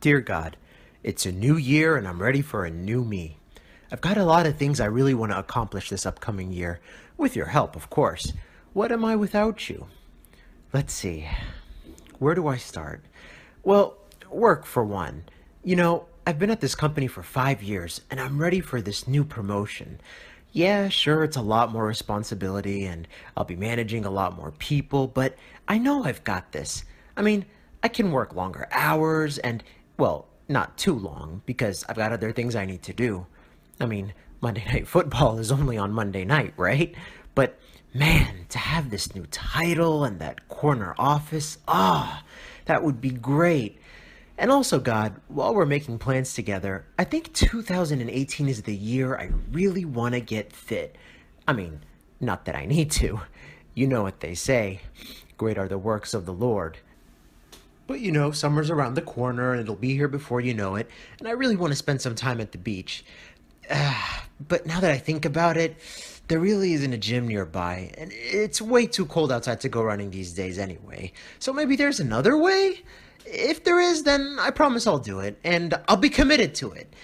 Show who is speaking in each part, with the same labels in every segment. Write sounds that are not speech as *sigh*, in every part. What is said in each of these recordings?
Speaker 1: Dear God, it's a new year and I'm ready for a new me. I've got a lot of things I really want to accomplish this upcoming year, with your help, of course. What am I without you? Let's see. Where do I start? Well, work for one. You know, I've been at this company for five years and I'm ready for this new promotion. Yeah, sure, it's a lot more responsibility and I'll be managing a lot more people, but I know I've got this. I mean, I can work longer hours and, well, not too long because I've got other things I need to do. I mean, Monday *laughs* Night Football is only on Monday night, right? But man, to have this new title and that corner office, ah, that would be great. And also, God, while we're making plans together, I think 2018 is the year I really want to get fit. I mean, not that I need to. You know what they say great are the works of the Lord. But you know, summer's around the corner and it'll be here before you know it, and I really want to spend some time at the beach. Uh, *sighs* but now that I think about it, there really isn't a gym nearby, and it's way too cold outside to go running these days anyway. So maybe there's another way? If there is, then I promise I'll do it, and I'll be committed to it.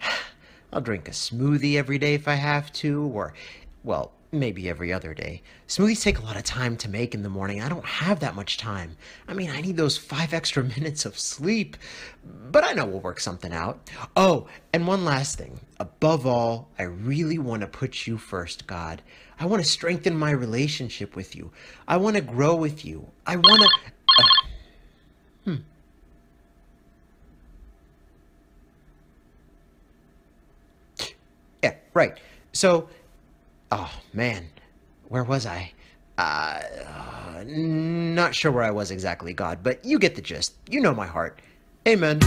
Speaker 1: *sighs* I'll drink a smoothie every day if I have to, or, well, maybe every other day. Smoothies take a lot of time to make in the morning. I don't have that much time. I mean, I need those five extra *laughs* minutes of sleep, but I know we'll work something out. Oh, and one last thing. Above all, I really want to put you first, God. I want to strengthen my relationship with you. I want to grow with you. I want to. *sighs* Hmm. Yeah, right. So, oh man, where was I? Uh, uh, not sure where I was exactly, God, but you get the gist. You know my heart. Amen.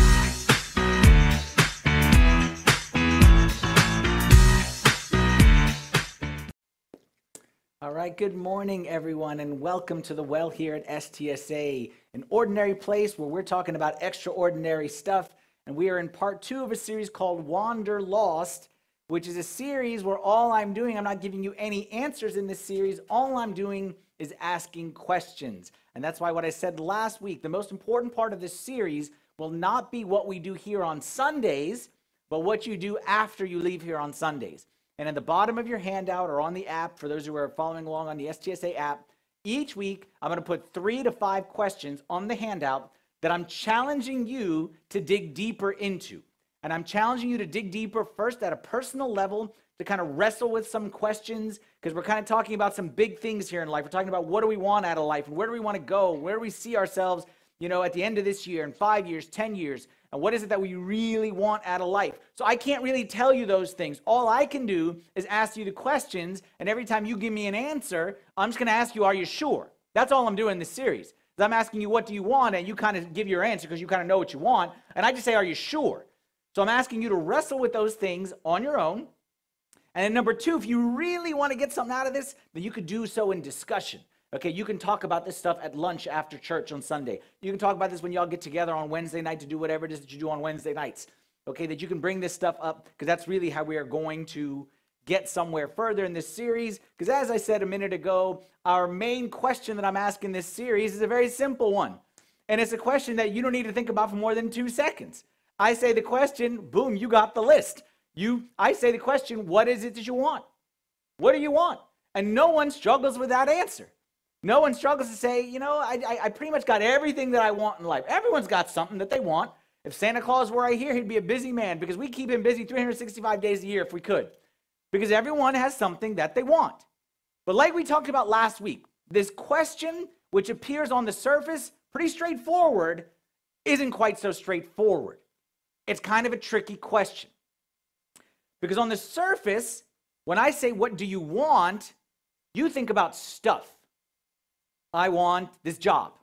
Speaker 2: All right, good morning, everyone, and welcome to the Well here at STSA, an ordinary place where we're talking about extraordinary stuff. And we are in part two of a series called Wander Lost which is a series where all I'm doing, I'm not giving you any answers in this series. All I'm doing is asking questions. And that's why what I said last week, the most important part of this series will not be what we do here on Sundays, but what you do after you leave here on Sundays. And at the bottom of your handout or on the app, for those who are following along on the STSA app, each week I'm going to put three to five questions on the handout that I'm challenging you to dig deeper into. And I'm challenging you to dig deeper first at a personal level to kind of wrestle with some questions because we're kind of talking about some big things here in life. We're talking about what do we want out of life and where do we want to go? Where do we see ourselves, you know, at the end of this year in 5 years, 10 years? And what is it that we really want out of life? So I can't really tell you those things. All I can do is ask you the questions and every time you give me an answer, I'm just going to ask you are you sure? That's all I'm doing in this series. I'm asking you what do you want and you kind of give your answer because you kind of know what you want and I just say are you sure? So I'm asking you to wrestle with those things on your own. And then number two, if you really want to get something out of this, then you could do so in discussion. Okay, you can talk about this stuff at lunch after church on Sunday. You can talk about this when y'all get together on Wednesday night to do whatever it is that you do on Wednesday nights. Okay, that you can bring this stuff up because that's really how we are going to get somewhere further in this series. Because as I said a minute ago, our main question that I'm asking this series is a very simple one. And it's a question that you don't need to think about for more than two seconds. I say the question, boom, you got the list. You, I say the question, what is it that you want? What do you want? And no one struggles with that answer. No one struggles to say, you know, I, I, I pretty much got everything that I want in life. Everyone's got something that they want. If Santa Claus were right here, he'd be a busy man because we keep him busy 365 days a year if we could. Because everyone has something that they want. But like we talked about last week, this question, which appears on the surface pretty straightforward, isn't quite so straightforward it's kind of a tricky question. Because on the surface, when I say, What do you want? you think about stuff. I want this job.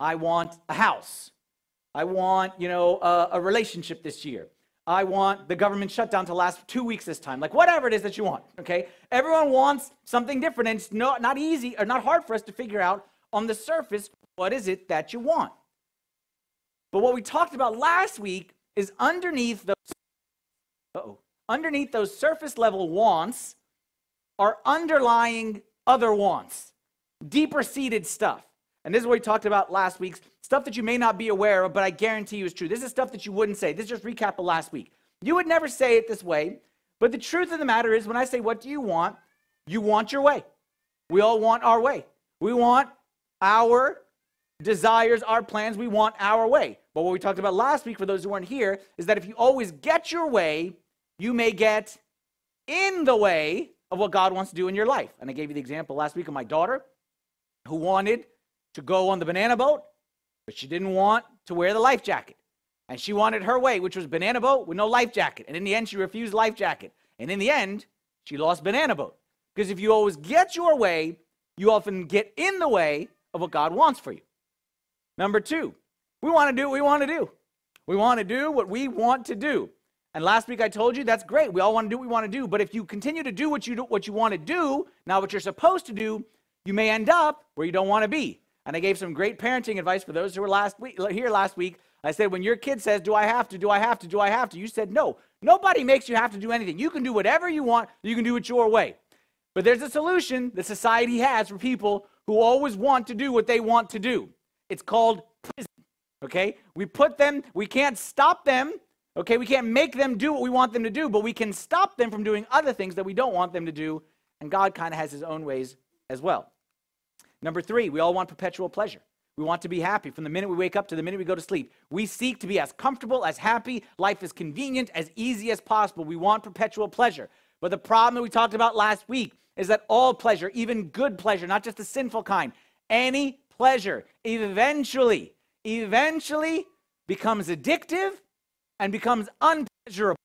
Speaker 2: I want a house. I want, you know, a, a, relationship this year. I want the government shutdown to last two weeks this time. Like whatever it is that you want. Okay, everyone wants something different, and it's not not easy or not hard for us to figure out on the surface what is it that you want. But what we talked about last week is underneath those oh underneath those surface level wants are underlying other wants, deeper seated stuff. and this is what we talked about last week stuff that you may not be aware of, but I guarantee you is true. This is stuff that you wouldn't say. This is just recap of last week. You would never say it this way, but the truth of the matter is when I say, What do you want? You want your way. We all want our way. We want our desires, our plans. We want our way. But what we talked about last week, for those who weren't here, is that if you always get your way, you may get in the way of what God wants to do in your life. And I gave you the example last week of my daughter who wanted to go on the banana boat, but she didn't want to wear the life jacket. And she wanted her way, which was banana boat with no life jacket. And in the end, she refused life jacket. And in the end, she lost banana boat. Because if you always get your way, you often get in the way of what God wants for you. Number two, we want to do what we want to do. We want to do what we want to do. And last week I told you that's great. We all want to do what we want to do. But if you continue to do what you do, what you want to do, not what you're supposed to do, you may end up where you don't want to be. And I gave some great parenting advice for those who were last week here last week. I said, when your kid says, "Do I have to? Do I have to? Do I have to?" You said, "No. Nobody makes you have to do anything. You can do whatever you want. You can do it your way." But there's a solution that society has for people who always want to do what they want to do. It's called. Okay? We put them, we can't stop them. Okay? We can't make them do what we want them to do, but we can stop them from doing other things that we don't want them to do. And God kind of has his own ways as well. Number three, we all want perpetual pleasure. We want to be happy from the minute we wake up to the minute we go to sleep. We seek to be as comfortable, as happy, life as convenient, as easy as possible. We want perpetual pleasure. But the problem that we talked about last week is that all pleasure, even good pleasure, not just the sinful kind, any pleasure eventually, eventually becomes addictive and becomes unpleasurable.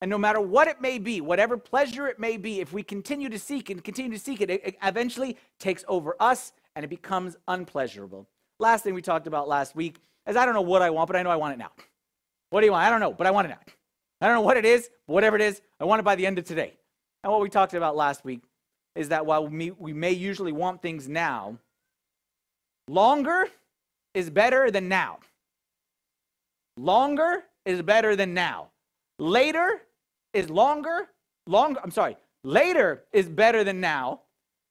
Speaker 2: And no matter what it may be, whatever pleasure it may be, if we continue to seek and continue to seek it, it eventually takes over us and it becomes unpleasurable. Last thing we talked about last week is I don't know what I want, but I know I want it now. What do you want? I don't know, but I want it now. I don't know what it is, but whatever it is, I want it by the end of today. And what we talked about last week is that while we, we may usually want things now, longer is better than now. Longer is better than now. Later is longer. Longer, I'm sorry, later is better than now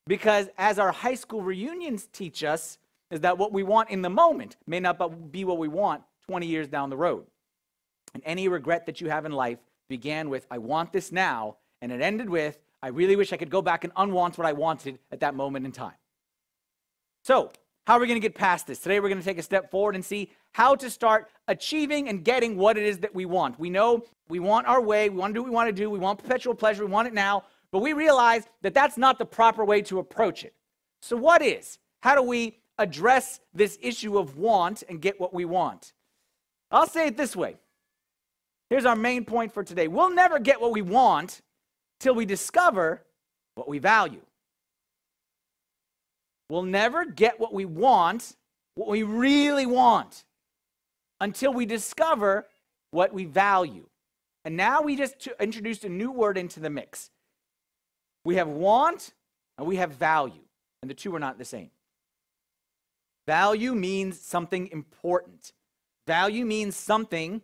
Speaker 2: because as our high school reunions teach us, is that what we want in the moment may not be what we want 20 years down the road. And any regret that you have in life began with, I want this now, and it ended with, I really wish I could go back and unwant what I wanted at that moment in time. So, how are we going to get past this? Today, we're going to take a step forward and see how to start achieving and getting what it is that we want. We know we want our way, we want to do what we want to do, we want perpetual pleasure, we want it now, but we realize that that's not the proper way to approach it. So, what is? How do we address this issue of want and get what we want? I'll say it this way Here's our main point for today. We'll never get what we want till we discover what we value. We'll never get what we want, what we really want, until we discover what we value. And now we just introduced a new word into the mix. We have want and we have value, and the two are not the same. Value means something important. Value means something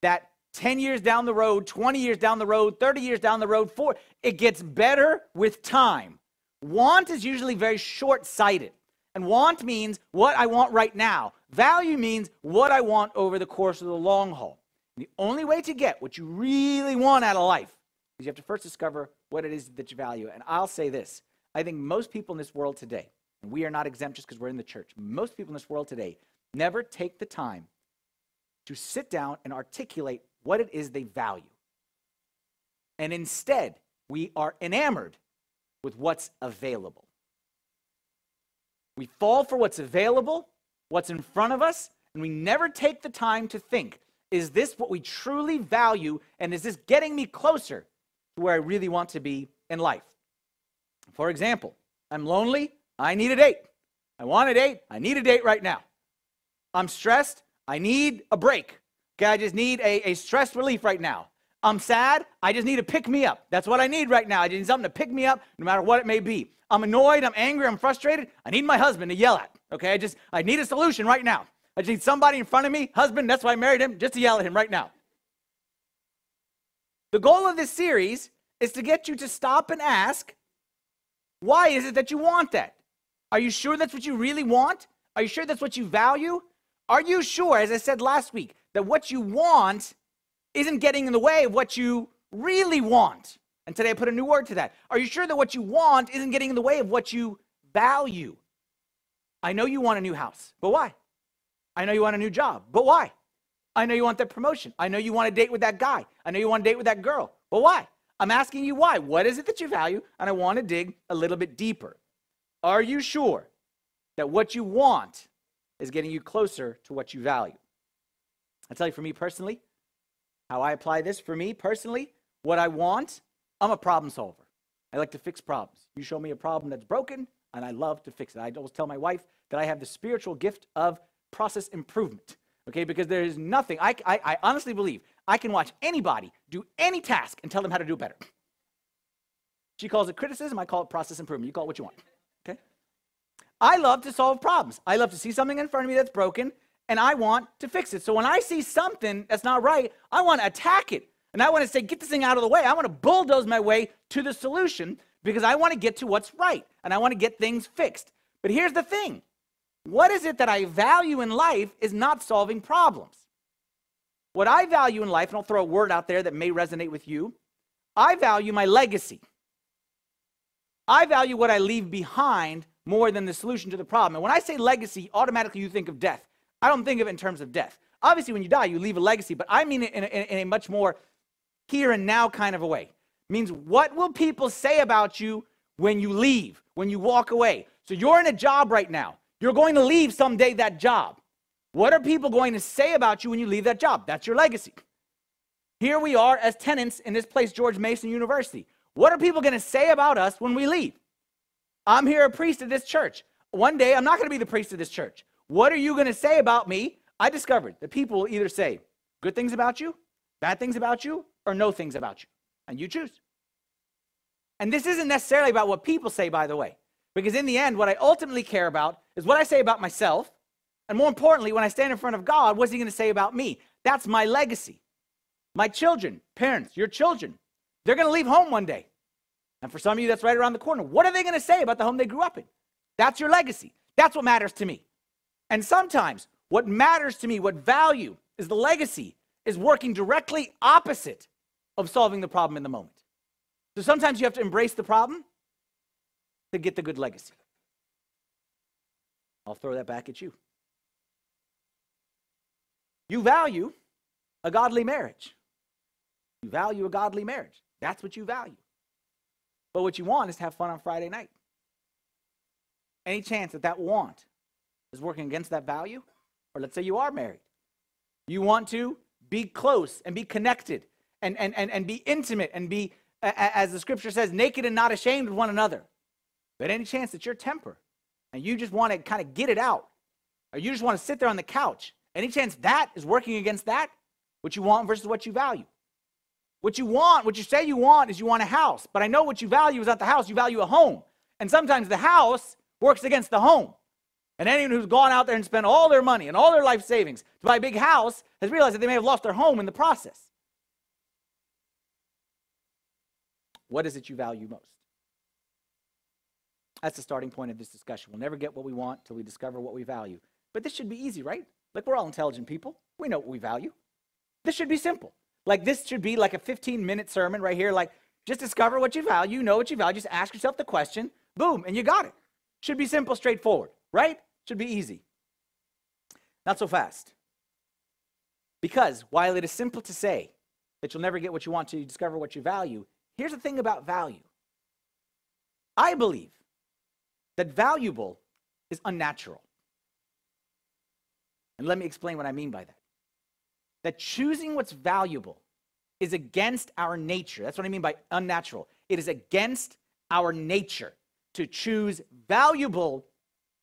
Speaker 2: that 10 years down the road, 20 years down the road, 30 years down the road, four, it gets better with time. Want is usually very short sighted. And want means what I want right now. Value means what I want over the course of the long haul. And the only way to get what you really want out of life is you have to first discover what it is that you value. And I'll say this I think most people in this world today, and we are not exempt just because we're in the church, most people in this world today never take the time to sit down and articulate what it is they value. And instead, we are enamored with what's available. We fall for what's available, what's in front of us, and we never take the time to think is this what we truly value? And is this getting me closer to where I really want to be in life? For example, I'm lonely, I need a date. I want a date, I need a date right now. I'm stressed, I need a break. Okay, I just need a, a stress relief right now. I'm sad. I just need to pick me up. That's what I need right now. I need something to pick me up, no matter what it may be. I'm annoyed. I'm angry. I'm frustrated. I need my husband to yell at. Okay, I just I need a solution right now. I just need somebody in front of me, husband. That's why I married him, just to yell at him right now. The goal of this series is to get you to stop and ask, why is it that you want that? Are you sure that's what you really want? Are you sure that's what you value? Are you sure, as I said last week, that what you want isn't getting in the way of what you really want? And today I put a new word to that. Are you sure that what you want isn't getting in the way of what you value? I know you want a new house, but why? I know you want a new job, but why? I know you want that promotion. I know you want to date with that guy. I know you want to date with that girl, but why? I'm asking you why. What is it that you value? And I want to dig a little bit deeper. Are you sure that what you want is getting you closer to what you value? I tell you, for me personally, how I apply this for me personally, what I want, I'm a problem solver. I like to fix problems. You show me a problem that's broken, and I love to fix it. I always tell my wife that I have the spiritual gift of process improvement. Okay, because there is nothing, I, I, I honestly believe I can watch anybody do any task and tell them how to do it better. She calls it criticism, I call it process improvement. You call it what you want. Okay? I love to solve problems. I love to see something in front of me that's broken and I want to fix it. So when I see something that's not right, I want to attack it. And I want to say, get this thing out of the way. I want to bulldoze my way to the solution because I want to get to what's right and I want to get things fixed. But here's the thing what is it that I value in life is not solving problems. What I value in life, and I'll throw a word out there that may resonate with you, I value my legacy. I value what I leave behind more than the solution to the problem. And when I say legacy, automatically you think of death. I don't think of it in terms of death. Obviously, when you die, you leave a legacy, but I mean it in a, in a much more here and now kind of a way. It means what will people say about you when you leave, when you walk away? So you're in a job right now. You're going to leave someday that job. What are people going to say about you when you leave that job? That's your legacy. Here we are as tenants in this place, George Mason University. What are people going to say about us when we leave? I'm here a priest of this church. One day, I'm not going to be the priest of this church. What are you going to say about me? I discovered that people will either say good things about you, bad things about you, or no things about you. And you choose. And this isn't necessarily about what people say, by the way, because in the end, what I ultimately care about is what I say about myself. And more importantly, when I stand in front of God, what's He going to say about me? That's my legacy. My children, parents, your children, they're going to leave home one day. And for some of you, that's right around the corner. What are they going to say about the home they grew up in? That's your legacy. That's what matters to me. And sometimes what matters to me, what value is the legacy, is working directly opposite of solving the problem in the moment. So sometimes you have to embrace the problem to get the good legacy. I'll throw that back at you. You value a godly marriage. You value a godly marriage. That's what you value. But what you want is to have fun on Friday night. Any chance that that want is working against that value? Or let's say you are married. You want to be close and be connected and, and, and, and be intimate and be, as the scripture says, naked and not ashamed of one another. But any chance that your temper and you just want to kind of get it out, or you just want to sit there on the couch, any chance that is working against that, what you want versus what you value? What you want, what you say you want, is you want a house. But I know what you value is not the house, you value a home. And sometimes the house works against the home. And anyone who's gone out there and spent all their money and all their life savings to buy a big house has realized that they may have lost their home in the process. What is it you value most? That's the starting point of this discussion. We'll never get what we want till we discover what we value. But this should be easy, right? Like we're all intelligent people. We know what we value. This should be simple. Like this should be like a 15 minute sermon right here. Like just discover what you value, know what you value, just ask yourself the question, boom, and you got it. Should be simple, straightforward, right? Should be easy. Not so fast. Because while it is simple to say that you'll never get what you want you discover what you value, here's the thing about value. I believe that valuable is unnatural. And let me explain what I mean by that that choosing what's valuable is against our nature. That's what I mean by unnatural. It is against our nature to choose valuable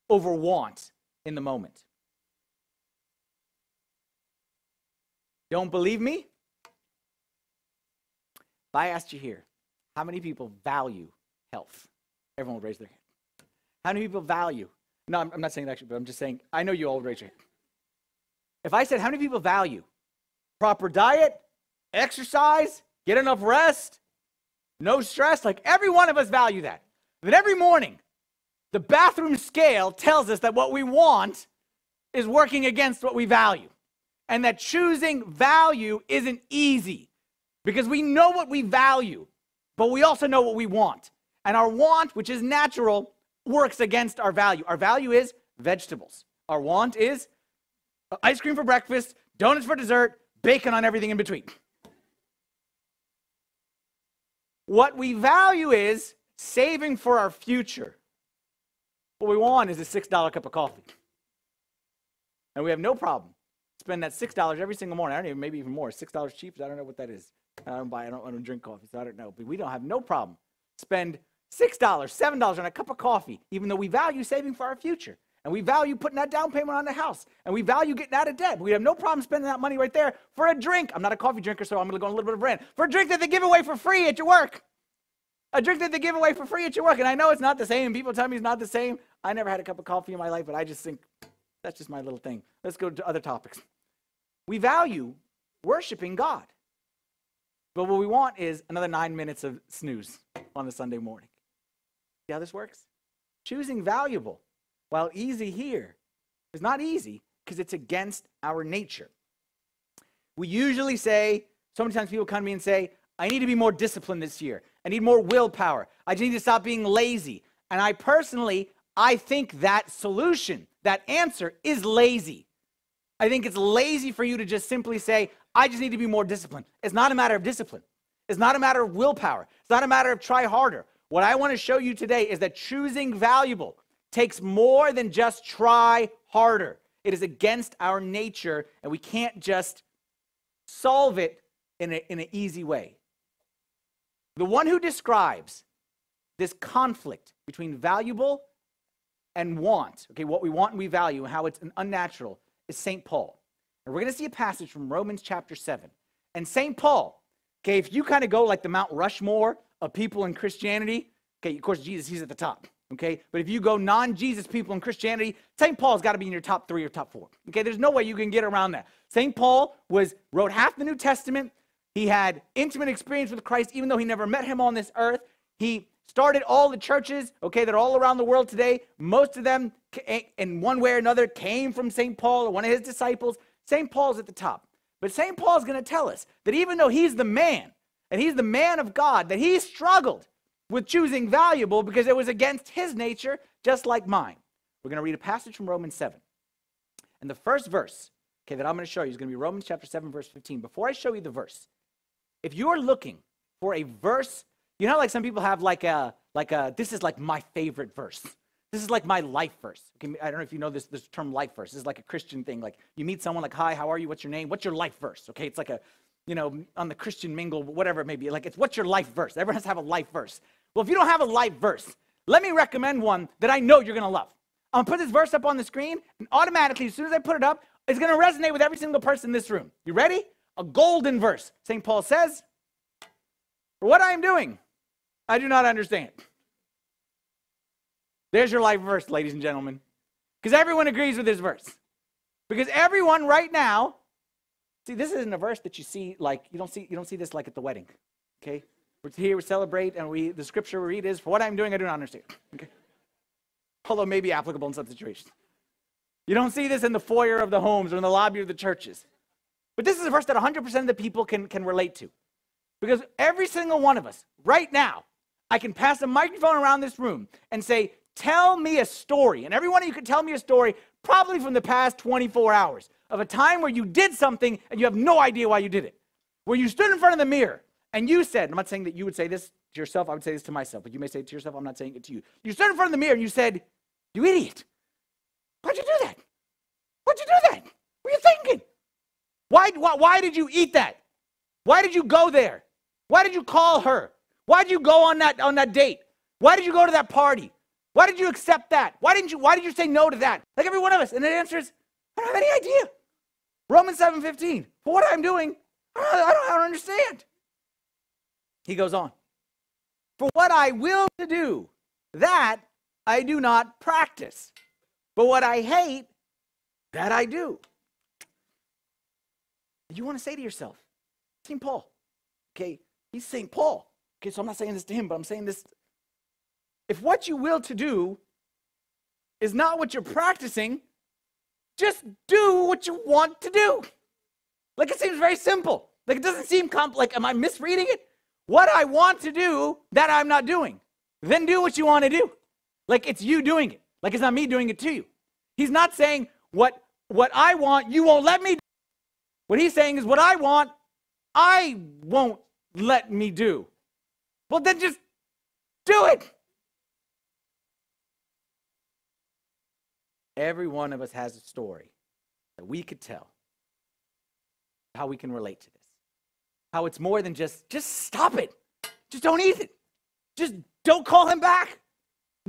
Speaker 2: over want in the moment. Don't believe me? If I asked you here, how many people value health? Everyone will raise their hand. How many people value? No, I'm not saying that actually, but I'm just saying, I know you all raise your hand. If I said, how many people value proper diet, exercise, get enough rest, no stress. Like every one of us value that. That every morning The bathroom scale tells us that what we want is working against what we value. And that choosing value isn't easy because we know what we value, but we also know what we want. And our want, which is natural, works against our value. Our value is vegetables. Our want is uh, ice cream for breakfast, donuts for dessert, bacon on everything in between. What we value is saving for our future. What we want is a $6 cup of coffee. And we have no problem spend that $6 every single morning. I don't even, maybe even more. $6 cheap. I don't know what that is. I don't buy, I don't, I don't drink coffee, so I don't know. But we don't have no problem. Spend $6, $7 on a cup of coffee, even though we value saving for our future. And we value putting that down payment on the house. And we value getting out of debt. We have no problem spending that money right there for a drink. I'm not a coffee drinker, so I'm going to go on a little bit of brand. For a drink that they give away for free at your work. A drink that they give away for free at your work. And I know it's not the same. People tell me it's not the same. I never had a cup of coffee in my life, but I just think that's just my little thing. Let's go to other topics. We value worshiping God. But what we want is another nine minutes of snooze on a Sunday morning. See how this works? Choosing valuable while easy here is not easy because it's against our nature. We usually say, so many times people come to me and say, I need to be more disciplined this year. I need more willpower. I just need to stop being lazy. And I personally, I think that solution, that answer is lazy. I think it's lazy for you to just simply say, I just need to be more disciplined. It's not a matter of discipline. It's not a matter of willpower. It's not a matter of try harder. What I want to show you today is that choosing valuable takes more than just try harder. It is against our nature, and we can't just solve it in, a, in an easy way. The one who describes this conflict between valuable and want, okay, what we want and we value, and how it's unnatural, is St. Paul. And we're going to see a passage from Romans chapter 7. And St. Paul, okay, if you kind of go like the Mount Rushmore of people in Christianity, okay, of course, Jesus, he's at the top, okay? But if you go non Jesus people in Christianity, St. Paul's got to be in your top three or top four, okay? There's no way you can get around that. St. Paul was wrote half the New Testament. He had intimate experience with Christ, even though he never met him on this earth. He started all the churches, okay, that are all around the world today. Most of them, eh, in one way or another, came from St. Paul or one of his disciples. St. Paul's at the top. But St. Paul's going to tell us that even though he's the man, and he's the man of God, that he struggled with choosing valuable because it was against his nature, just like mine. We're going to read a passage from Romans 7. And the first verse, okay, that I'm going to show you is going to be Romans chapter 7, verse 15. Before I show you the verse, if you're looking for a verse you know, like some people have like a like a this is like my favorite verse. This is like my life verse. Okay, I don't know if you know this this term life verse. This is like a Christian thing. Like you meet someone like, "Hi, how are you? What's your name? What's your life verse?" Okay, it's like a you know on the Christian mingle, whatever it may be. Like it's what's your life verse? Everyone has to have a life verse. Well, if you don't have a life verse, let me recommend one that I know you're gonna love. I'm gonna put this verse up on the screen, and automatically, as soon as I put it up, it's gonna resonate with every single person in this room. You ready? A golden verse. St. Paul says, "For what I am doing." I do not understand. There's your life verse, ladies and gentlemen. Because everyone agrees with this verse. Because everyone right now, see, this isn't a verse that you see like you don't see you don't see this like at the wedding. Okay? We're here, we celebrate, and we the scripture we read is for what I'm doing, I do not understand. Okay. Although maybe applicable in some situations. You don't see this in the foyer of the homes or in the lobby of the churches. But this is a verse that 100% of the people can, can relate to. Because every single one of us, right now, I can pass a microphone around this room and say, Tell me a story. And every one of you can tell me a story, probably from the past 24 hours, of a time where you did something and you have no idea why you did it. Where you stood in front of the mirror and you said, I'm not saying that you would say this to yourself, I would say this to myself, but you may say it to yourself, I'm not saying it to you. You stood in front of the mirror and you said, You idiot. Why'd you do that? Why'd you do that? What are you thinking? Why, why, why did you eat that? Why did you go there? Why did you call her? Why did you go on that on that date? Why did you go to that party? Why did you accept that? Why didn't you why did you say no to that? Like every one of us. And the answer is, I don't have any idea. Romans 7:15. For what I'm doing, I don't, I don't, I don't understand. He goes on. For what I will to do, that I do not practice. But what I hate, that I do. You want to say to yourself, St. Paul, okay, he's St. Paul. Okay, so I'm not saying this to him, but I'm saying this. If what you will to do is not what you're practicing, just do what you want to do. Like it seems very simple. Like it doesn't seem comp like am I misreading it? What I want to do that I'm not doing. Then do what you want to do. Like it's you doing it. Like it's not me doing it to you. He's not saying what what I want you won't let me do. What he's saying is what I want I won't let me do. Well then just do it. Every one of us has a story that we could tell how we can relate to this. How it's more than just, just stop it. Just don't eat it. Just don't call him back.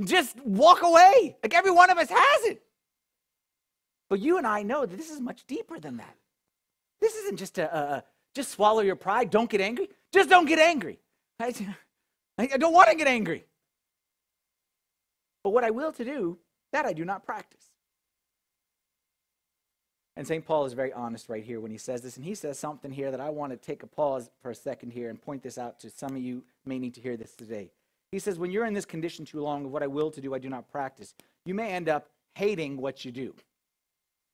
Speaker 2: Just walk away. Like every one of us has it. But you and I know that this is much deeper than that. This isn't just a, just swallow your pride. Don't get angry. Just don't get angry. I, I don't want to get angry. But what I will to do, that I do not practice. And St. Paul is very honest right here when he says this. And he says something here that I want to take a pause for a second here and point this out to some of you may need to hear this today. He says, when you're in this condition too long of what I will to do, I do not practice, you may end up hating what you do.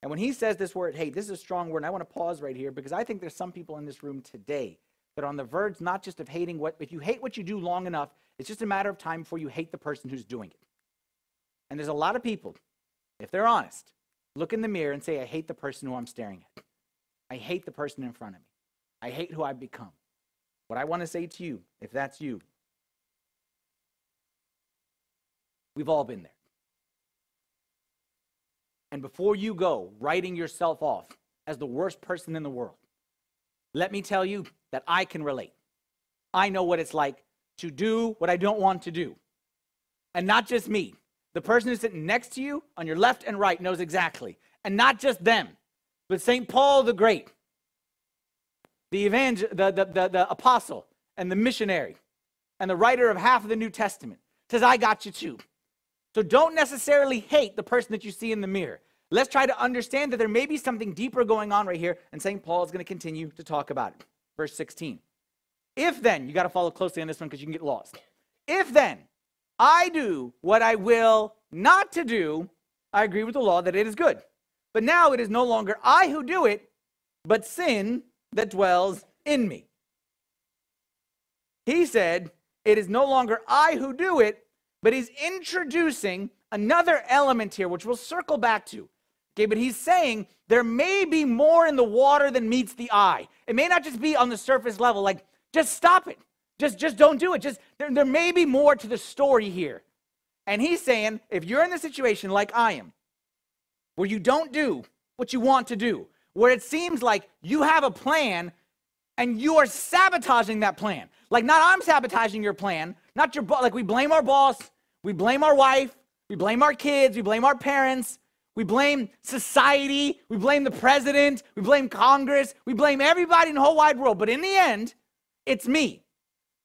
Speaker 2: And when he says this word hate, this is a strong word. And I want to pause right here because I think there's some people in this room today that are on the verge not just of hating what, if you hate what you do long enough, it's just a matter of time before you hate the person who's doing it. And there's a lot of people, if they're honest, look in the mirror and say, I hate the person who I'm staring at. I hate the person in front of me. I hate who I've become. What I want to say to you, if that's you, we've all been there. And before you go writing yourself off as the worst person in the world, let me tell you that I can relate. I know what it's like to do what I don't want to do. And not just me, the person who's sitting next to you on your left and right knows exactly. And not just them, but St. Paul the Great, the, evangel- the, the, the, the apostle and the missionary and the writer of half of the New Testament says, I got you too. So don't necessarily hate the person that you see in the mirror. Let's try to understand that there may be something deeper going on right here, and St. Paul is going to continue to talk about it. Verse 16. If then, you got to follow closely on this one because you can get lost. If then I do what I will not to do, I agree with the law that it is good. But now it is no longer I who do it, but sin that dwells in me. He said, It is no longer I who do it, but he's introducing another element here, which we'll circle back to. Okay, but he's saying there may be more in the water than meets the eye. It may not just be on the surface level, like just stop it. Just, just don't do it. Just there, there may be more to the story here. And he's saying, if you're in the situation like I am, where you don't do what you want to do, where it seems like you have a plan and you are sabotaging that plan. Like not I'm sabotaging your plan, not your boss. Like we blame our boss, we blame our wife, we blame our kids, we blame our parents, we blame society, we blame the president, we blame Congress, we blame everybody in the whole wide world. But in the end, it's me.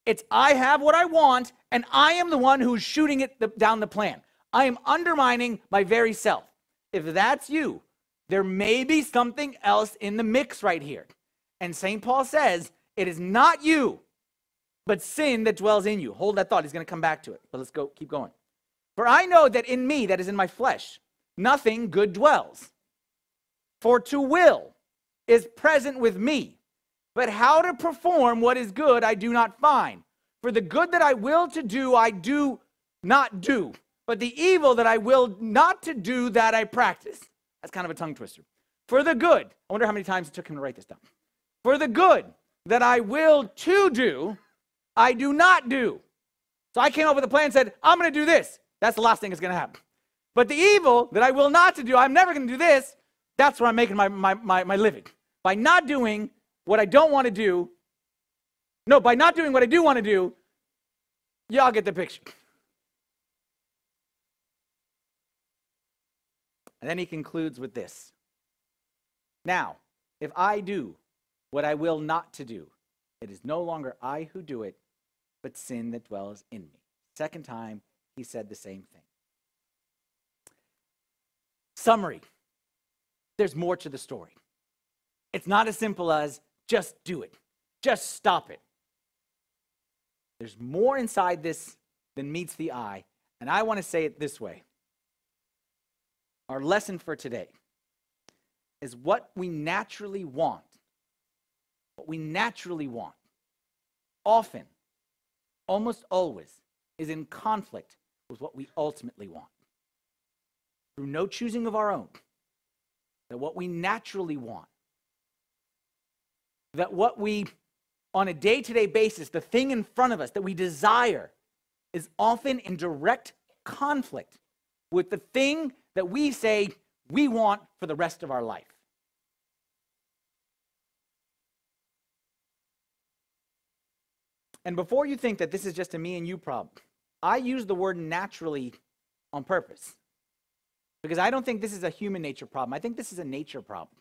Speaker 2: It's I have what I want, and I am the one who's shooting it the, down the plan. I am undermining my very self. If that's you, there may be something else in the mix right here. And St. Paul says, it is not you, but sin that dwells in you. Hold that thought. He's going to come back to it. But let's go, keep going. For I know that in me, that is in my flesh, nothing good dwells. For to will is present with me, but how to perform what is good I do not find. For the good that I will to do, I do not do. But the evil that I will not to do, that I practice. That's kind of a tongue twister. For the good, I wonder how many times it took him to write this down. For the good that I will to do, I do not do. So I came up with a plan and said, I'm going to do this. That's the last thing that's going to happen. But the evil that I will not to do, I'm never going to do this. That's where I'm making my, my, my, my living. By not doing what I don't want to do. No, by not doing what I do want to do, y'all get the picture. And then he concludes with this. Now, if I do what I will not to do, it is no longer I who do it, but sin that dwells in me. Second time, he said the same thing. Summary there's more to the story. It's not as simple as just do it. Just stop it. There's more inside this than meets the eye. And I want to say it this way our lesson for today is what we naturally want. What we naturally want, often, almost always, is in conflict with what we ultimately want. Through no choosing of our own, that what we naturally want, that what we, on a day to day basis, the thing in front of us that we desire, is often in direct conflict with the thing that we say we want for the rest of our life. And before you think that this is just a me and you problem, I use the word naturally on purpose because I don't think this is a human nature problem. I think this is a nature problem.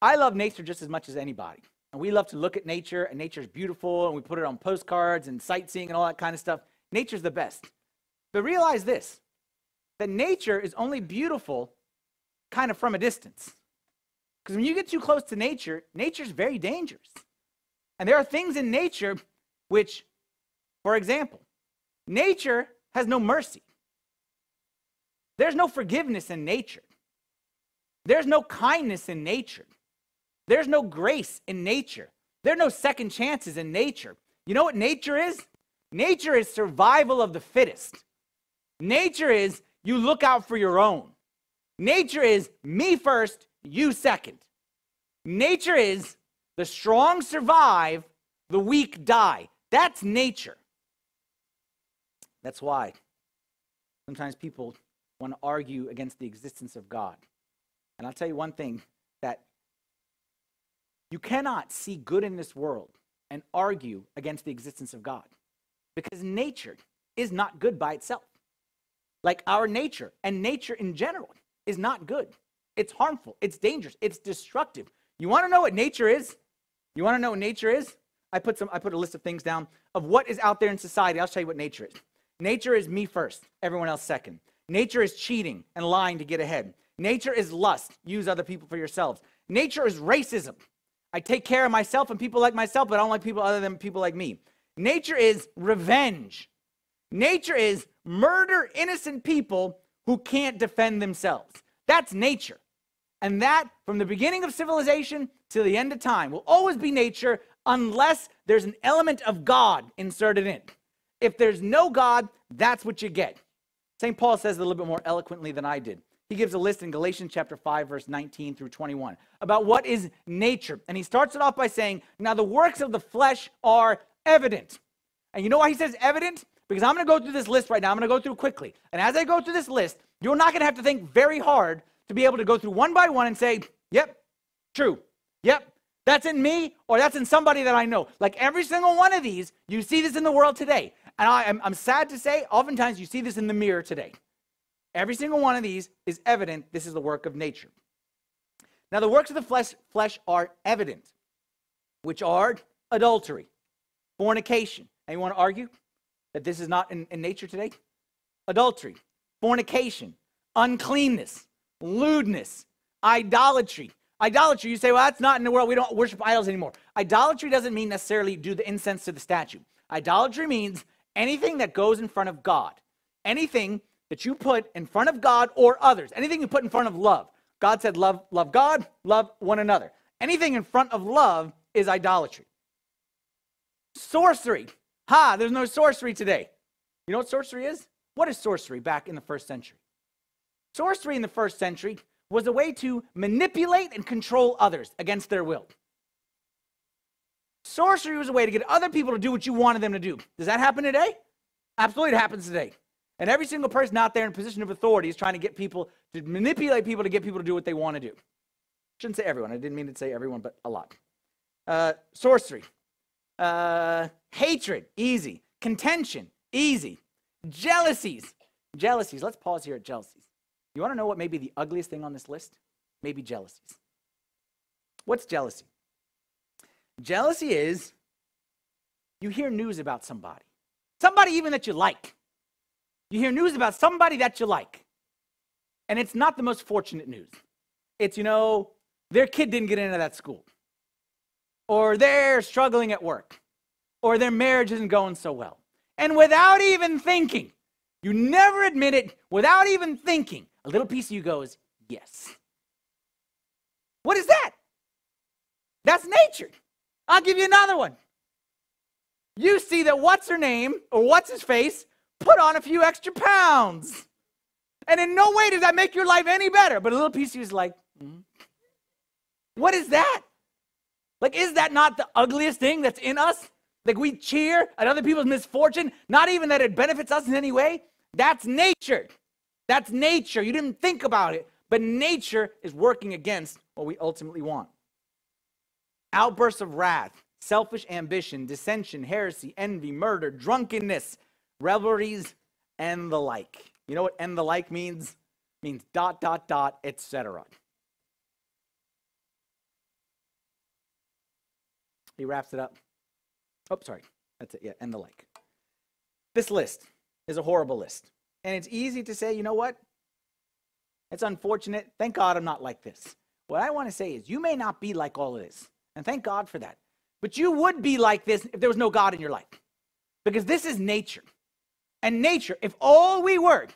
Speaker 2: I love nature just as much as anybody. And we love to look at nature, and nature is beautiful, and we put it on postcards and sightseeing and all that kind of stuff. Nature's the best. But realize this that nature is only beautiful kind of from a distance. Because when you get too close to nature, nature's very dangerous. And there are things in nature which, for example, nature has no mercy. There's no forgiveness in nature. There's no kindness in nature. There's no grace in nature. There are no second chances in nature. You know what nature is? Nature is survival of the fittest. Nature is you look out for your own. Nature is me first, you second. Nature is the strong survive, the weak die. That's nature. That's why sometimes people want to argue against the existence of God. And I'll tell you one thing that you cannot see good in this world and argue against the existence of God because nature is not good by itself. Like our nature and nature in general is not good. It's harmful, it's dangerous, it's destructive. You want to know what nature is? You want to know what nature is? I put some I put a list of things down of what is out there in society. I'll show you what nature is. Nature is me first, everyone else second. Nature is cheating and lying to get ahead. Nature is lust, use other people for yourselves. Nature is racism. I take care of myself and people like myself, but I don't like people other than people like me. Nature is revenge. Nature is murder innocent people who can't defend themselves. That's nature. And that, from the beginning of civilization to the end of time, will always be nature unless there's an element of God inserted in. If there's no God, that's what you get. St. Paul says it a little bit more eloquently than I did. He gives a list in Galatians chapter 5, verse 19 through 21 about what is nature. And he starts it off by saying, Now the works of the flesh are evident. And you know why he says evident? Because I'm going to go through this list right now. I'm going to go through quickly. And as I go through this list, you're not going to have to think very hard to be able to go through one by one and say, yep, true. Yep, that's in me or that's in somebody that I know. Like every single one of these, you see this in the world today. And I, am I'm sad to say, oftentimes you see this in the mirror today. Every single one of these is evident. This is the work of nature. Now, the works of the flesh, flesh are evident, which are adultery, fornication. Anyone argue that this is not in, in nature today? Adultery, fornication, uncleanness, lewdness, idolatry. Idolatry, you say, well, that's not in the world. We don't worship idols anymore. Idolatry doesn't mean necessarily do the incense to the statue. Idolatry means anything that goes in front of God, anything that you put in front of God or others, anything you put in front of love. God said, love, love God, love one another. Anything in front of love is idolatry. Sorcery. Ha, there's no sorcery today. You know what sorcery is? What is sorcery back in the first century? Sorcery in the first century was a way to manipulate and control others against their will. Sorcery was a way to get other people to do what you wanted them to do. Does that happen today? Absolutely, it happens today. And every single person out there in a position of authority is trying to get people to manipulate people to get people to do what they want to do. Shouldn't say everyone. I didn't mean to say everyone, but a lot. Uh, sorcery, uh, hatred, easy. Contention, easy. Jealousies, jealousies. Let's pause here at jealousies. You want to know what may be the ugliest thing on this list? Maybe jealousies. What's jealousy? Jealousy is you hear news about somebody, somebody even that you like. You hear news about somebody that you like. And it's not the most fortunate news. It's, you know, their kid didn't get into that school, or they're struggling at work, or their marriage isn't going so well. And without even thinking, you never admit it, without even thinking, a little piece of you goes, yes. What is that? That's nature. I'll give you another one. You see that what's her name or what's his face put on a few extra pounds. And in no way does that make your life any better. But a little piece of you is like, mm. what is that? Like, is that not the ugliest thing that's in us? Like, we cheer at other people's misfortune, not even that it benefits us in any way. That's nature. That's nature. You didn't think about it, but nature is working against what we ultimately want. Outbursts of wrath, selfish ambition, dissension, heresy, envy, murder, drunkenness, revelries, and the like. You know what and the like means? It means dot, dot, dot, etc. He wraps it up. Oh, sorry. That's it. Yeah, and the like. This list is a horrible list. And it's easy to say, you know what? It's unfortunate. Thank God I'm not like this. What I want to say is, you may not be like all of this. And thank God for that. But you would be like this if there was no God in your life. Because this is nature. And nature, if all we were,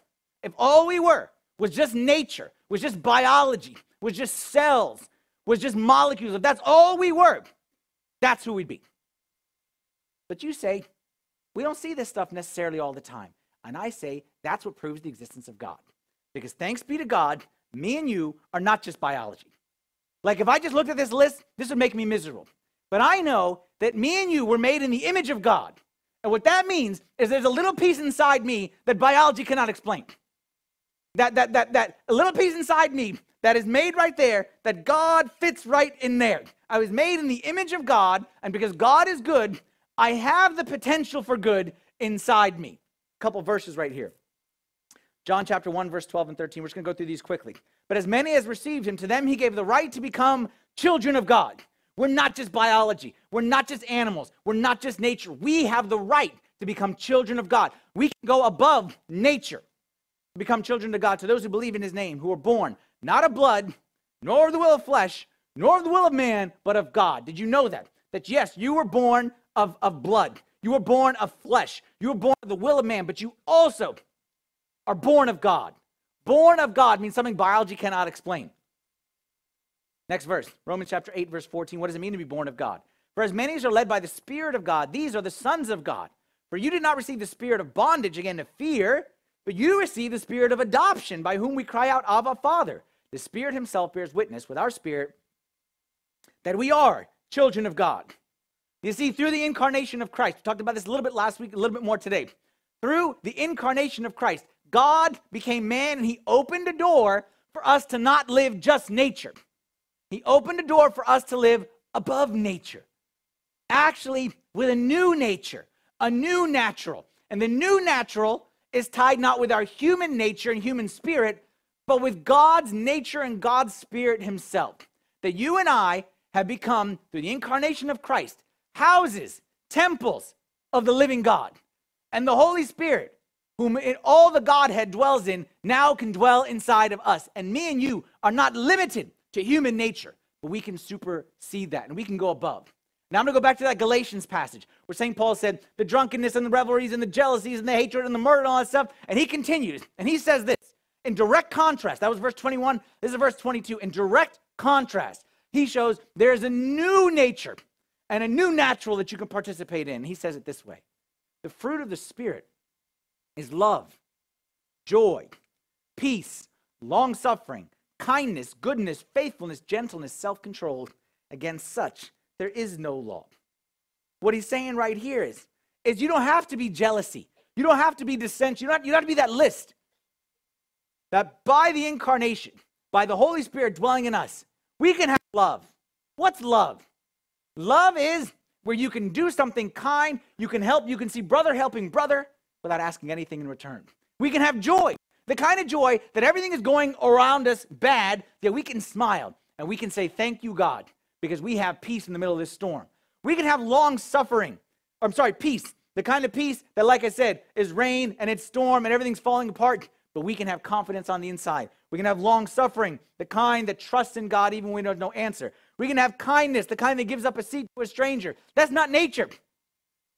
Speaker 2: if all we were was just nature, was just biology, was just cells, was just molecules, if that's all we were, that's who we'd be. But you say, we don't see this stuff necessarily all the time. And I say, that's what proves the existence of God. Because thanks be to God, me and you are not just biology. Like if I just looked at this list, this would make me miserable. But I know that me and you were made in the image of God. And what that means is there's a little piece inside me that biology cannot explain. That, that, that, that a little piece inside me that is made right there, that God fits right in there. I was made in the image of God, and because God is good, I have the potential for good inside me. Couple verses right here. John chapter 1, verse 12 and 13. We're just going to go through these quickly. But as many as received him, to them he gave the right to become children of God. We're not just biology. We're not just animals. We're not just nature. We have the right to become children of God. We can go above nature become children of God to those who believe in his name, who are born not of blood, nor of the will of flesh, nor of the will of man, but of God. Did you know that? That yes, you were born of, of blood. You were born of flesh. You were born of the will of man, but you also are born of God. Born of God means something biology cannot explain. Next verse, Romans chapter 8, verse 14. What does it mean to be born of God? For as many as are led by the Spirit of God, these are the sons of God. For you did not receive the spirit of bondage again to fear, but you received the spirit of adoption, by whom we cry out, Abba, Father. The Spirit Himself bears witness with our spirit that we are children of God. You see, through the incarnation of Christ, we talked about this a little bit last week, a little bit more today. Through the incarnation of Christ, God became man and He opened a door for us to not live just nature. He opened a door for us to live above nature, actually, with a new nature, a new natural. And the new natural is tied not with our human nature and human spirit, but with God's nature and God's spirit Himself. That you and I have become, through the incarnation of Christ, houses, temples of the living God. And the Holy Spirit, whom in all the Godhead dwells in, now can dwell inside of us. And me and you are not limited to human nature, but we can supersede that and we can go above. Now I'm going to go back to that Galatians passage where St. Paul said the drunkenness and the revelries and the jealousies and the hatred and the murder and all that stuff. And he continues and he says this in direct contrast. That was verse 21. This is verse 22. In direct contrast, he shows there's a new nature and a new natural that you can participate in. He says it this way The fruit of the Spirit is love, joy, peace, long suffering kindness, goodness, faithfulness, gentleness, self control. Against such, there is no law. What he's saying right here is, is you don't have to be jealousy. You don't have to be dissension. You don't, you don't have to be that list. That by the incarnation, by the Holy Spirit dwelling in us, we can have love. What's love? Love is where you can do something kind, you can help, you can see brother helping brother without asking anything in return. We can have joy. The kind of joy that everything is going around us bad, that we can smile and we can say, Thank you, God, because we have peace in the middle of this storm. We can have long suffering. I'm sorry, peace. The kind of peace that, like I said, is rain and it's storm and everything's falling apart, but we can have confidence on the inside. We can have long suffering, the kind that trusts in God even when there's no answer. We can have kindness, the kind that gives up a seat to a stranger. That's not nature.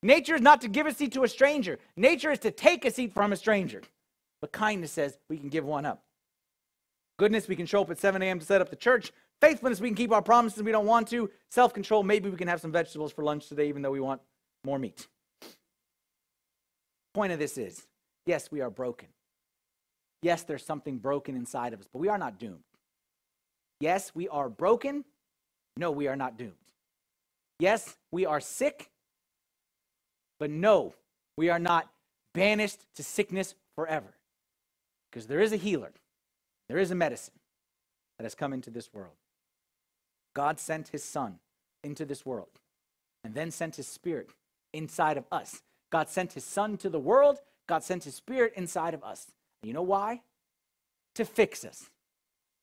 Speaker 2: Nature is not to give a seat to a stranger. Nature is to take a seat from a stranger. But kindness says we can give one up. Goodness, we can show up at 7 a.m. to set up the church. Faithfulness, we can keep our promises we don't want to. Self control, maybe we can have some vegetables for lunch today, even though we want more meat. Point of this is yes, we are broken. Yes, there's something broken inside of us, but we are not doomed. Yes, we are broken. No, we are not doomed. Yes, we are sick, but no, we are not banished to sickness forever. Because there is a healer, there is a medicine that has come into this world. God sent his son into this world and then sent his spirit inside of us. God sent his son to the world, God sent his spirit inside of us. And you know why? To fix us.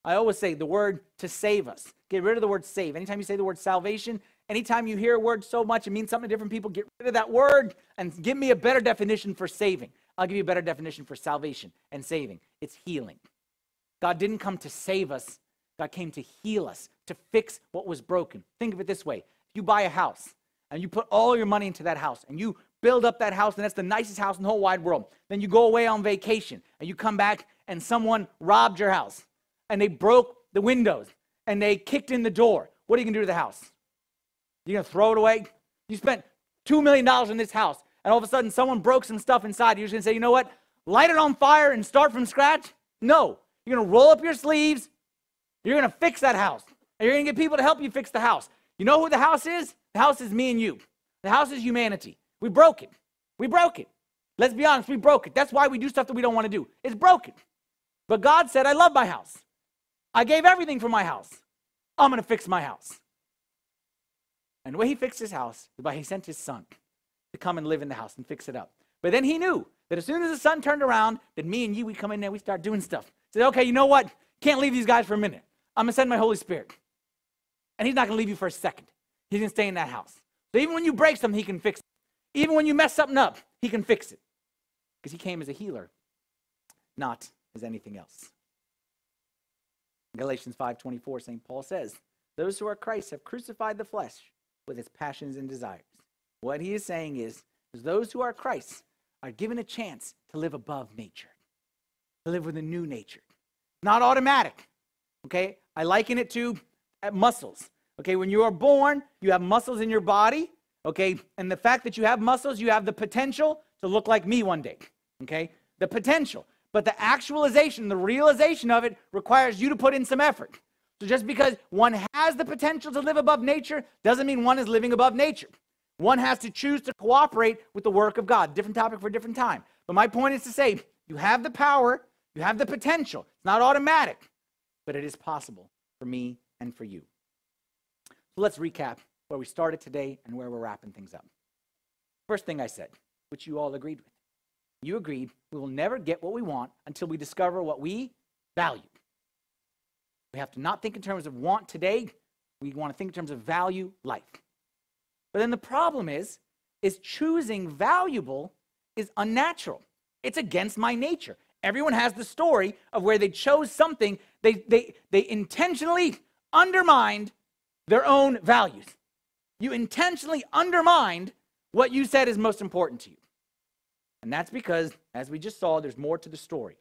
Speaker 2: I always say the word to save us. Get rid of the word save. Anytime you say the word salvation, anytime you hear a word so much, it means something to different people. Get rid of that word and give me a better definition for saving. I'll give you a better definition for salvation and saving. It's healing. God didn't come to save us, God came to heal us, to fix what was broken. Think of it this way you buy a house and you put all your money into that house and you build up that house, and that's the nicest house in the whole wide world. Then you go away on vacation and you come back and someone robbed your house and they broke the windows and they kicked in the door, what are you going to do to the house? You're going to throw it away? You spent $2 million in this house, and all of a sudden someone broke some stuff inside. You're just going to say, you know what? Light it on fire and start from scratch? No. You're going to roll up your sleeves. You're going to fix that house. And you're going to get people to help you fix the house. You know who the house is? The house is me and you. The house is humanity. We broke it. We broke it. Let's be honest, we broke it. That's why we do stuff that we don't want to do. It's broken. But God said, I love my house. I gave everything for my house. I'm going to fix my house. And the way he fixed his house is by he sent his son to come and live in the house and fix it up. But then he knew that as soon as the son turned around, that me and you, we come in there, we start doing stuff. Said, okay, you know what? Can't leave these guys for a minute. I'm going to send my Holy Spirit. And he's not going to leave you for a second. He's going to stay in that house. So even when you break something, he can fix it. Even when you mess something up, he can fix it. Because he came as a healer, not as anything else. Galatians 5:24 St. Paul says, "Those who are Christ have crucified the flesh with its passions and desires." What he is saying is, is those who are Christ are given a chance to live above nature. To live with a new nature. Not automatic. Okay? I liken it to uh, muscles. Okay, when you are born, you have muscles in your body, okay? And the fact that you have muscles, you have the potential to look like me one day. Okay? The potential. But the actualization, the realization of it requires you to put in some effort. So just because one has the potential to live above nature doesn't mean one is living above nature. One has to choose to cooperate with the work of God. Different topic for a different time. But my point is to say you have the power, you have the potential. It's not automatic, but it is possible for me and for you. So let's recap where we started today and where we're wrapping things up. First thing I said, which you all agreed with you agreed we will never get what we want until we discover what we value. We have to not think in terms of want today. We want to think in terms of value life. But then the problem is, is choosing valuable is unnatural. It's against my nature. Everyone has the story of where they chose something, they, they, they intentionally undermined their own values. You intentionally undermined what you said is most important to you. And that's because, as we just saw, there's more to the story.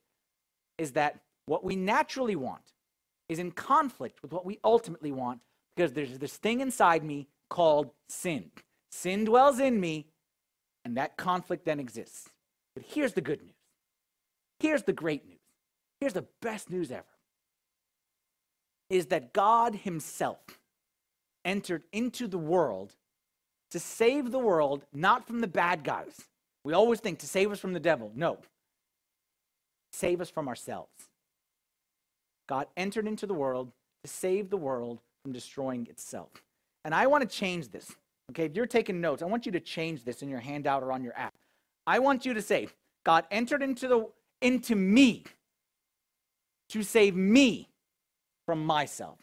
Speaker 2: Is that what we naturally want is in conflict with what we ultimately want because there's this thing inside me called sin. Sin dwells in me, and that conflict then exists. But here's the good news. Here's the great news. Here's the best news ever. Is that God Himself entered into the world to save the world not from the bad guys, we always think to save us from the devil. No. Save us from ourselves. God entered into the world to save the world from destroying itself. And I want to change this. Okay, if you're taking notes, I want you to change this in your handout or on your app. I want you to say, God entered into the into me to save me from myself.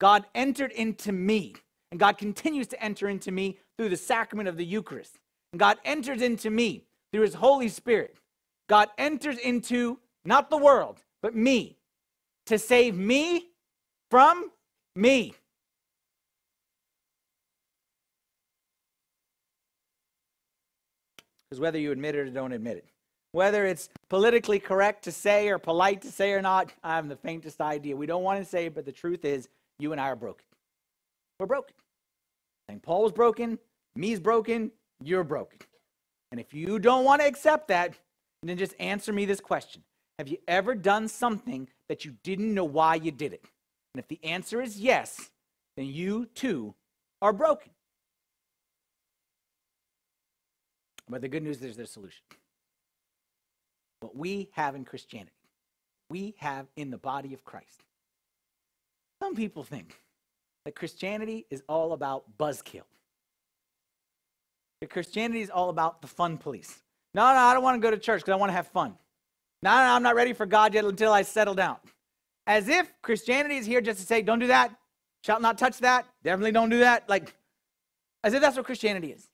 Speaker 2: God entered into me, and God continues to enter into me through the sacrament of the Eucharist. God enters into me through his Holy Spirit. God enters into not the world, but me to save me from me. Because whether you admit it or don't admit it, Whether it's politically correct to say or polite to say or not, I have the faintest idea. We don't want to say it, but the truth is, you and I are broken. We're broken. St. Paul was broken, me's broken, you're broken. And if you don't want to accept that, then just answer me this question Have you ever done something that you didn't know why you did it? And if the answer is yes, then you too are broken. But the good news is there's a solution. What we have in Christianity, we have in the body of Christ. Some people think that Christianity is all about buzzkill. Christianity is all about the fun police. No, no, I don't want to go to church because I want to have fun. No, no, I'm not ready for God yet until I settle down. As if Christianity is here just to say, don't do that, shall not touch that, definitely don't do that. Like, as if that's what Christianity is.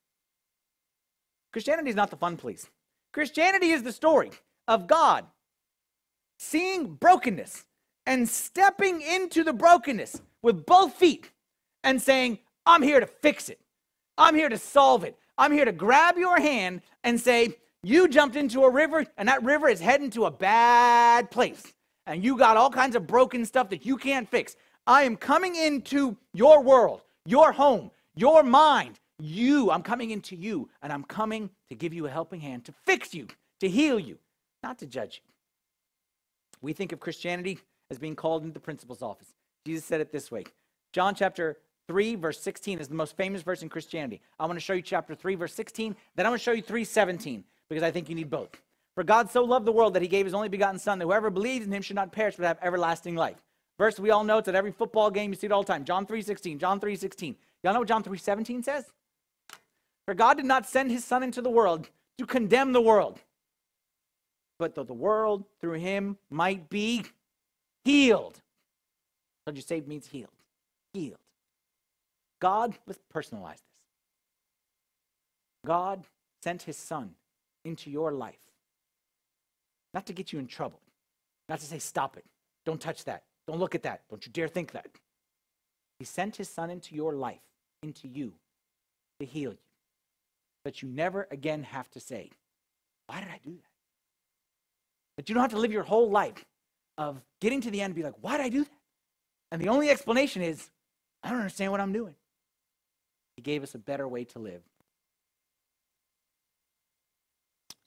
Speaker 2: Christianity is not the fun police. Christianity is the story of God seeing brokenness and stepping into the brokenness with both feet and saying, I'm here to fix it. I'm here to solve it. I'm here to grab your hand and say, You jumped into a river, and that river is heading to a bad place. And you got all kinds of broken stuff that you can't fix. I am coming into your world, your home, your mind. You, I'm coming into you, and I'm coming to give you a helping hand to fix you, to heal you, not to judge you. We think of Christianity as being called into the principal's office. Jesus said it this way John chapter 3, verse 16 is the most famous verse in Christianity. I want to show you chapter 3, verse 16. Then I'm going to show you 317 because I think you need both. For God so loved the world that he gave his only begotten Son, that whoever believes in him should not perish but have everlasting life. Verse we all know it's at every football game. You see it all the time. John 3.16, John 3.16. Y'all know what John 3.17 says? For God did not send his Son into the world to condemn the world, but that the world through him might be healed. So you saved means healed. Healed. God, let's personalize this. God sent his son into your life, not to get you in trouble, not to say, stop it, don't touch that, don't look at that, don't you dare think that. He sent his son into your life, into you, to heal you, that you never again have to say, why did I do that? That you don't have to live your whole life of getting to the end and be like, why did I do that? And the only explanation is, I don't understand what I'm doing. He gave us a better way to live.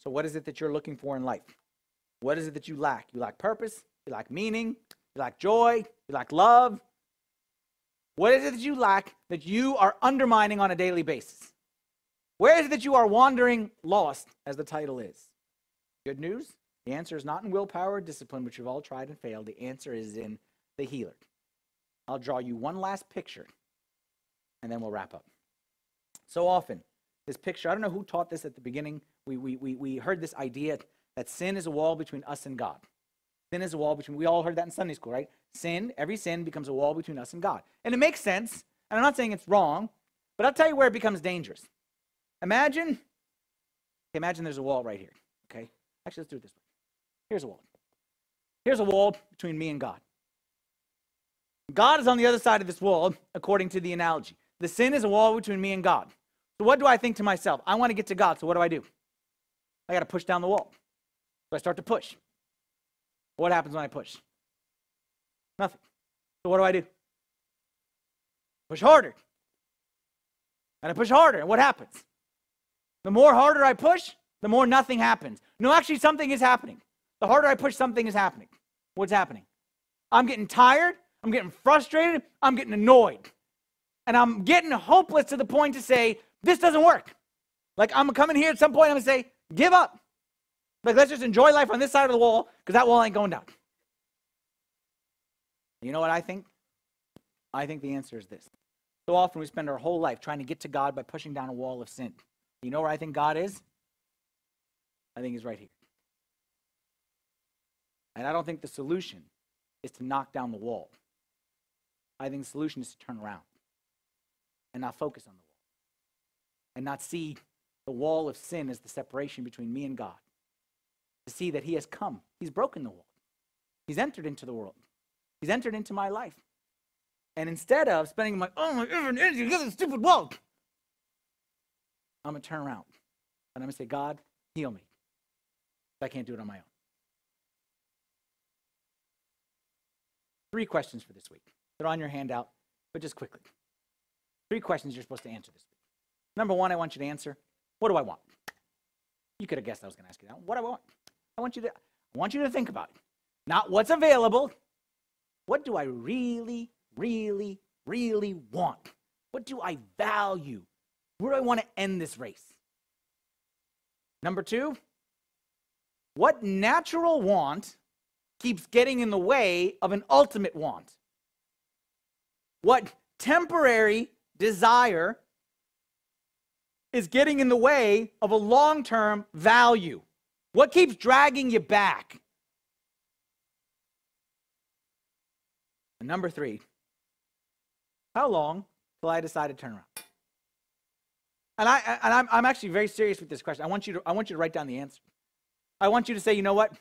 Speaker 2: So, what is it that you're looking for in life? What is it that you lack? You lack purpose, you lack meaning, you lack joy, you lack love. What is it that you lack that you are undermining on a daily basis? Where is it that you are wandering lost, as the title is? Good news? The answer is not in willpower or discipline, which we've all tried and failed. The answer is in the healer. I'll draw you one last picture, and then we'll wrap up. So often, this picture, I don't know who taught this at the beginning. We, we, we, we heard this idea that sin is a wall between us and God. Sin is a wall between, we all heard that in Sunday school, right? Sin, every sin becomes a wall between us and God. And it makes sense, and I'm not saying it's wrong, but I'll tell you where it becomes dangerous. Imagine, imagine there's a wall right here, okay? Actually, let's do it this way. Here's a wall. Here's a wall between me and God. God is on the other side of this wall, according to the analogy. The sin is a wall between me and God. So what do I think to myself? I want to get to God, so what do I do? I got to push down the wall. So I start to push. What happens when I push? Nothing. So what do I do? Push harder. And I push harder. And what happens? The more harder I push, the more nothing happens. No, actually, something is happening. The harder I push, something is happening. What's happening? I'm getting tired. I'm getting frustrated. I'm getting annoyed. And I'm getting hopeless to the point to say, this doesn't work. Like I'm coming here at some point, I'm gonna say, give up. Like let's just enjoy life on this side of the wall, because that wall ain't going down. You know what I think? I think the answer is this. So often we spend our whole life trying to get to God by pushing down a wall of sin. You know where I think God is? I think he's right here. And I don't think the solution is to knock down the wall. I think the solution is to turn around and not focus on the wall and not see the wall of sin as the separation between me and God. To see that He has come, He's broken the wall, He's entered into the world, He's entered into my life. And instead of spending my, oh my energy against this stupid wall, I'm going to turn around and I'm going to say, God, heal me. I can't do it on my own. Three questions for this week. They're on your handout, but just quickly. Three questions you're supposed to answer this week. Number one, I want you to answer, what do I want? You could have guessed I was going to ask you that. What do I want? I want you to I want you to think about it. Not what's available. What do I really, really, really want? What do I value? Where do I want to end this race? Number two, what natural want keeps getting in the way of an ultimate want? What temporary desire is getting in the way of a long term value? What keeps dragging you back? And number three, how long till I decide to turn around? And I and I'm, I'm actually very serious with this question. I want you to I want you to write down the answer. I want you to say, you know what?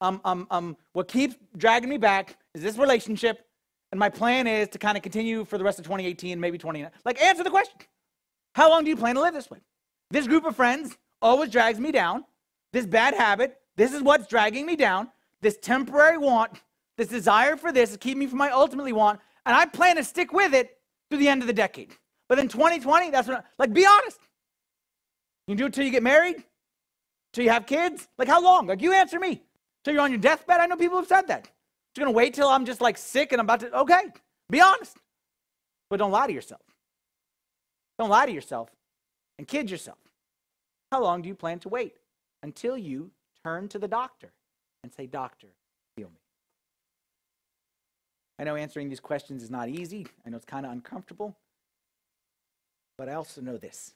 Speaker 2: Um, um, um, what keeps dragging me back is this relationship, and my plan is to kind of continue for the rest of 2018, maybe 20. Like, answer the question. How long do you plan to live this way? This group of friends always drags me down. This bad habit, this is what's dragging me down. This temporary want, this desire for this is keeping me from my ultimately want, and I plan to stick with it through the end of the decade. But in 2020, that's what, like, be honest. You do it till you get married, till you have kids. Like, how long? Like, you answer me. Till you're on your deathbed. I know people have said that. You're gonna wait till I'm just like sick and I'm about to. Okay, be honest, but don't lie to yourself. Don't lie to yourself and kid yourself. How long do you plan to wait? Until you turn to the doctor and say, Doctor, heal me. I know answering these questions is not easy. I know it's kind of uncomfortable. But I also know this.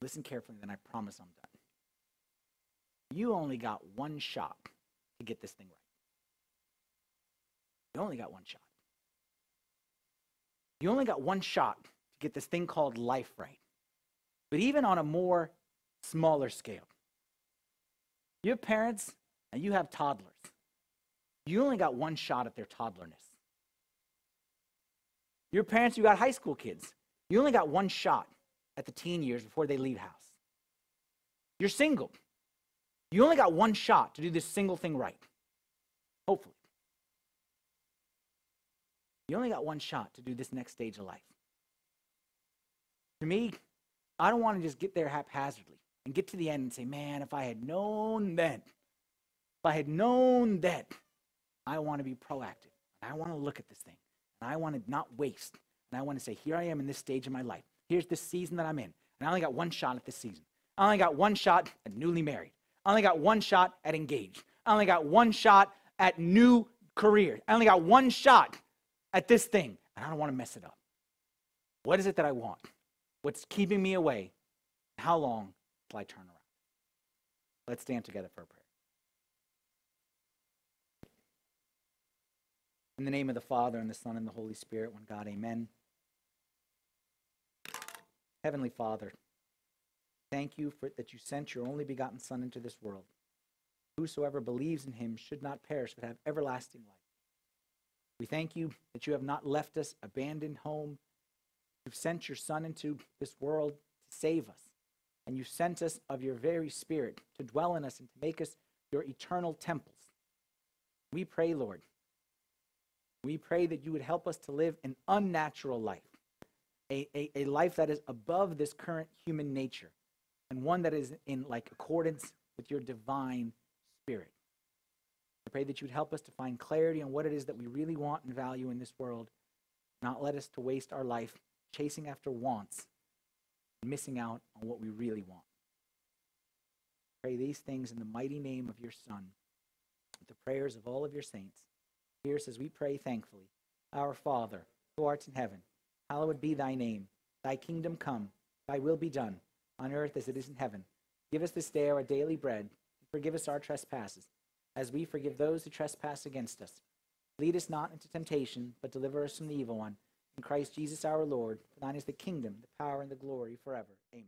Speaker 2: Listen carefully, then I promise I'm done. You only got one shot to get this thing right. You only got one shot. You only got one shot get this thing called life right. But even on a more smaller scale, you have parents and you have toddlers. You only got one shot at their toddlerness. Your parents, you got high school kids. You only got one shot at the teen years before they leave house. You're single. You only got one shot to do this single thing right. Hopefully. You only got one shot to do this next stage of life. For me, I don't want to just get there haphazardly and get to the end and say, man, if I had known then, if I had known then, I want to be proactive. I want to look at this thing. And I want to not waste. And I want to say, here I am in this stage of my life. Here's the season that I'm in. And I only got one shot at this season. I only got one shot at newly married. I only got one shot at engaged. I only got one shot at new career. I only got one shot at this thing. And I don't want to mess it up. What is it that I want? What's keeping me away? How long till I turn around? Let's stand together for a prayer. In the name of the Father, and the Son, and the Holy Spirit, one God, amen. Heavenly Father, thank you for that you sent your only begotten Son into this world. Whosoever believes in him should not perish, but have everlasting life. We thank you that you have not left us abandoned home. You've sent your Son into this world to save us. And you sent us of your very Spirit to dwell in us and to make us your eternal temples. We pray, Lord, we pray that you would help us to live an unnatural life, a, a, a life that is above this current human nature, and one that is in like accordance with your divine spirit. I pray that you'd help us to find clarity on what it is that we really want and value in this world, not let us to waste our life chasing after wants, missing out on what we really want. Pray these things in the mighty name of your Son, with the prayers of all of your saints. Hear us as we pray thankfully. Our Father, who art in heaven, hallowed be thy name. Thy kingdom come, thy will be done, on earth as it is in heaven. Give us this day our daily bread, and forgive us our trespasses, as we forgive those who trespass against us. Lead us not into temptation, but deliver us from the evil one. In Christ Jesus our Lord, for thine is the kingdom, the power, and the glory forever. Amen.